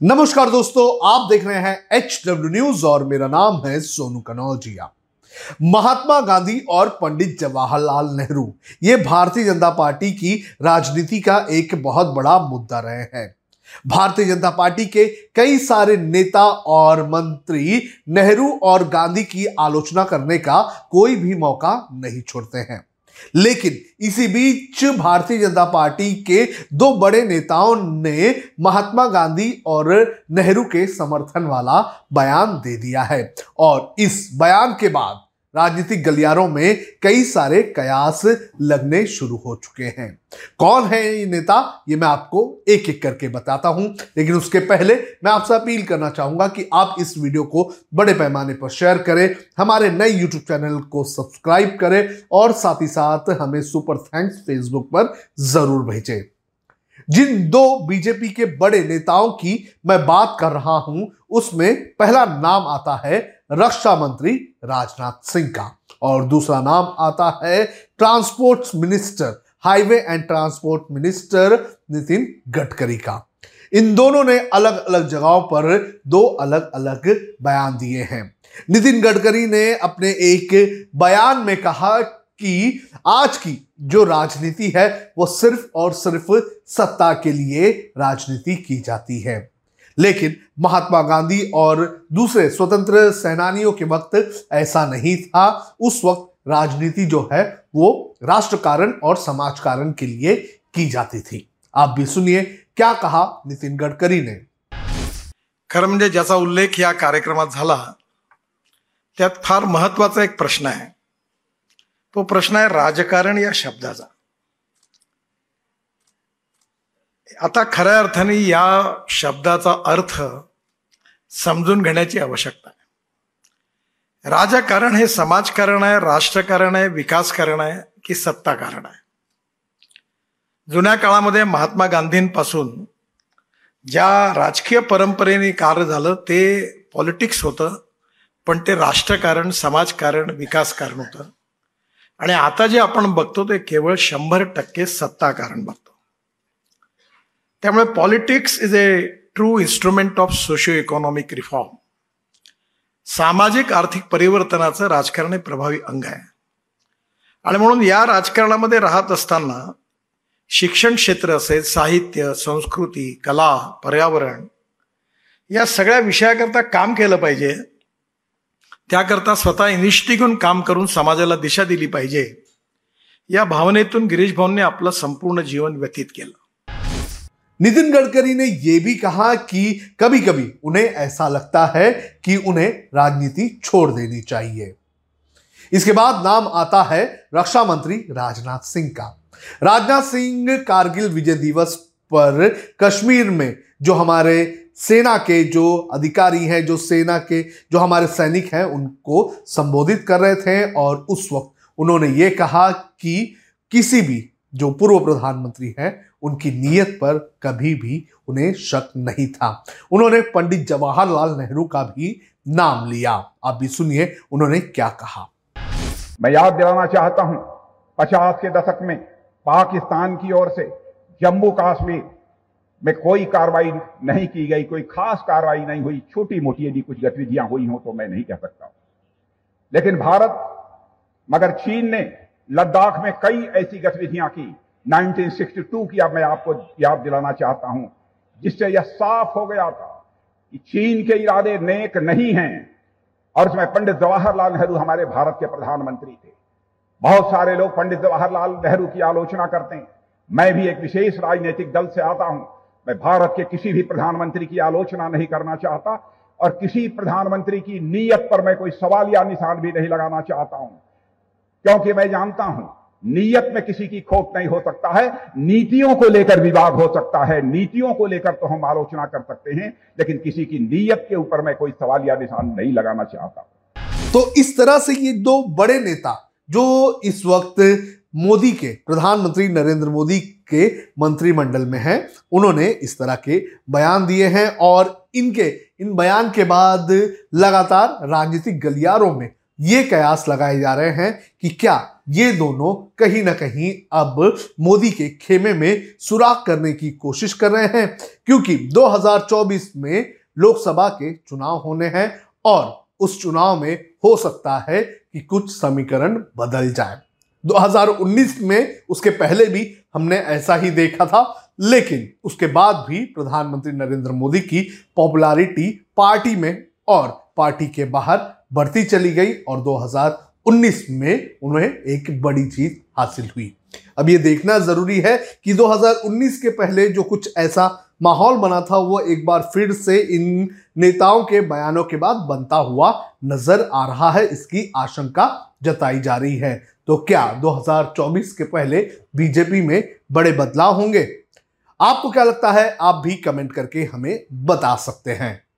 नमस्कार दोस्तों, आप देख रहे हैं एच डब्ल्यू न्यूज़ और मेरा नाम है सोनू कनौजिया। महात्मा गांधी और पंडित जवाहरलाल नेहरू, ये भारतीय जनता पार्टी की राजनीति का एक बहुत बड़ा मुद्दा रहे हैं। भारतीय जनता पार्टी के कई सारे नेता और मंत्री नेहरू और गांधी की आलोचना करने का कोई भी मौका नहीं छोड़ते हैं। लेकिन इसी बीच भारतीय जनता पार्टी के दो बड़े नेताओं ने महात्मा गांधी और नेहरू के समर्थन वाला बयान दे दिया है। और इस बयान के बाद राजनीतिक गलियारों में कई सारे कयास लगने शुरू हो चुके हैं। कौन है ये नेता? ये मैं आपको एक एक करके बताता हूँ। लेकिन उसके पहले मैं आपसे अपील करना चाहूँगा कि आप इस वीडियो को बड़े पैमाने पर शेयर करें, हमारे नए यूट्यूब चैनल को सब्सक्राइब करें और साथ ही साथ हमें सुपर थैंक्स फेसबुक पर ज़रूर भेजें। जिन दो बीजेपी के बड़े नेताओं की मैं बात कर रहा हूँ, उसमें पहला नाम आता है रक्षा मंत्री राजनाथ सिंह का। और दूसरा नाम आता है transport minister, highway and transport minister Nitin Gadkari का। इन दोनों ने अलग अलग जगहों पर दो अलग अलग बयान दिए हैं। नितिन गडकरी ने अपने एक बयान में कहा कि, आज की जो राजनीति है, वो सिर्फ़ और सिर्फ़ सत्ता के लिए राजनीति की जाती है। लेकिन महात्मा गांधी और दूसरे स्वतंत्र सेनानियों के वक्त ऐसा नहीं था। उस वक्त राजनीति जो है, वो राष्ट्र कारण और समाज कारण के लिए की जाती थी। आप भी सुनिए, क्या कहा नितिन गडकरी ने। खरं म्हणजे ज्याचा उल्लेख या त्यात फार महत्वाचा एक प्रश्न आहे. तो प्रश्न आहे राजकारण या शब्दाचा. आता खऱ्या अर्थाने या शब्दाचा अर्थ समजून घेण्याची आवश्यकता आहे. राजकारण हे समाजकारण आहे, राष्ट्रकारण आहे, विकासकारण आहे की सत्ताकारण आहे? जुन्या काळामध्ये महात्मा गांधींपासून ज्या राजकीय परंपरेने कार्य झालं, ते पॉलिटिक्स होतं, पण ते राष्ट्रकारण, समाजकारण, विकासकारण होतं. आणि आता जे आपण बघतो ते केवळ शंभर टक्के सत्ताकारण बघतो. त्यामुळे politics is a true instrument of socio economic reform. सामाजिक आर्थिक परिवर्तनाचं राजकारण हे प्रभावी अंग आहे. आणि म्हणून या राजकारणामध्ये राहत असताना शिक्षण क्षेत्र असेल, साहित्य, संस्कृती, कला, पर्यावरण या सगळ्या विषयाकरता काम केलं पाहिजे. त्याकरता स्वतः इनिष्टी काम करून समाजाला दिशा दिली पाहिजे. या भावनेतून गिरीश भाऊंनी आपलं संपूर्ण जीवन व्यतीत केलं. नितिन गडकरी ने यह भी कहा कि कभी कभी उन्हें ऐसा लगता है कि उन्हें राजनीति छोड़ देनी चाहिए। इसके बाद नाम आता है रक्षा मंत्री राजनाथ सिंह का। राजनाथ सिंह, कारगिल विजय दिवस पर कश्मीर में जो हमारे सेना के जो अधिकारी हैं, जो सेना के, जो हमारे सैनिक हैं, उनको संबोधित कर रहे थे और उस वक्त उन्होंने ये कहा कि किसी भी जो पूर्व प्रधानमंत्री हैं, उनकी नीयत पर कभी भी उन्हें शक नहीं था। उन्होंने पंडित जवाहरलाल नेहरू का भी नाम लिया। आप भी सुनिए उन्होंने क्या कहा। मैं याद दिलाना चाहता हूँ, पचास के दशक में पाकिस्तान की ओर से जम्मू कश्मीर में कोई कार्रवाई नहीं की गई, कोई खास कार्रवाई नहीं हुई छोटी मोटी यदि कुछ गतिविधियाँ हुई हो तो मैं नहीं कह सकता। लेकिन भारत, मगर चीन ने लद्दाख में कई ऐसी गतिविधियाँ की। 1962 की अब मैं आपको याद दिलाना चाहता हूँ, जिससे यह साफ़ हो गया था कि चीन के इरादे नेक नहीं हैं, और उसमें पंडित जवाहरलाल नेहरू हमारे भारत के प्रधानमंत्री थे। बहुत सारे लोग पंडित जवाहरलाल नेहरू की आलोचना करते हैं। मैं भी एक विशेष राजनीतिक दल से आता हूँ। मैं भारत के किसी भी प्रधानमंत्री की आलोचना नहीं करना चाहता और किसी प्रधानमंत्री की नीयत पर मैं कोई सवाल या निशान भी नहीं लगाना चाहता हूँ। क्योंकि मैं जानता हूँ, नीयत में किसी की खोट नहीं हो सकता है, नीतियों को लेकर विवाद हो सकता है, नीतियों को लेकर तो हम आलोचना कर सकते हैं, लेकिन किसी की नीयत के ऊपर मैं कोई सवाल या निशान नहीं लगाना चाहता। तो इस तरह से ये दो बड़े नेता जो इस वक्त मोदी के, प्रधानमंत्री नरेंद्र मोदी के मंत्रिमंडल में हैं। उन्होंने इस तरह के बयान दिए हैं और इनके, इन बयान के बाद लगातार राजनीतिक गलियारों में ये कयास लगाए जा रहे हैं कि क्या ये दोनों कहीं ना कहीं अब मोदी के खेमे में सुराग करने की कोशिश कर रहे हैं, क्योंकि 2024 में लोकसभा के चुनाव होने हैं और उस चुनाव में हो सकता है कि कुछ समीकरण बदल जाए। 2019 में उसके पहले भी हमने ऐसा ही देखा था, लेकिन उसके बाद भी प्रधानमंत्री नरेंद्र मोदी की पॉपुलैरिटी पार्टी में और पार्टी के बाहर बढ़ती चली गई और 2019 में उन्हें एक बड़ी चीज़ हासिल हुई। अब ये देखना ज़रूरी है कि 2019 के पहले जो कुछ ऐसा माहौल बना था, वो एक बार फिर से इन नेताओं के बयानों के बाद बनता हुआ नज़र आ रहा है, इसकी आशंका जताई जा रही है। तो क्या 2024 के पहले बीजेपी में बड़े बदलाव होंगे? आपको क्या लगता है? आप भी कमेंट करके हमें बता सकते हैं।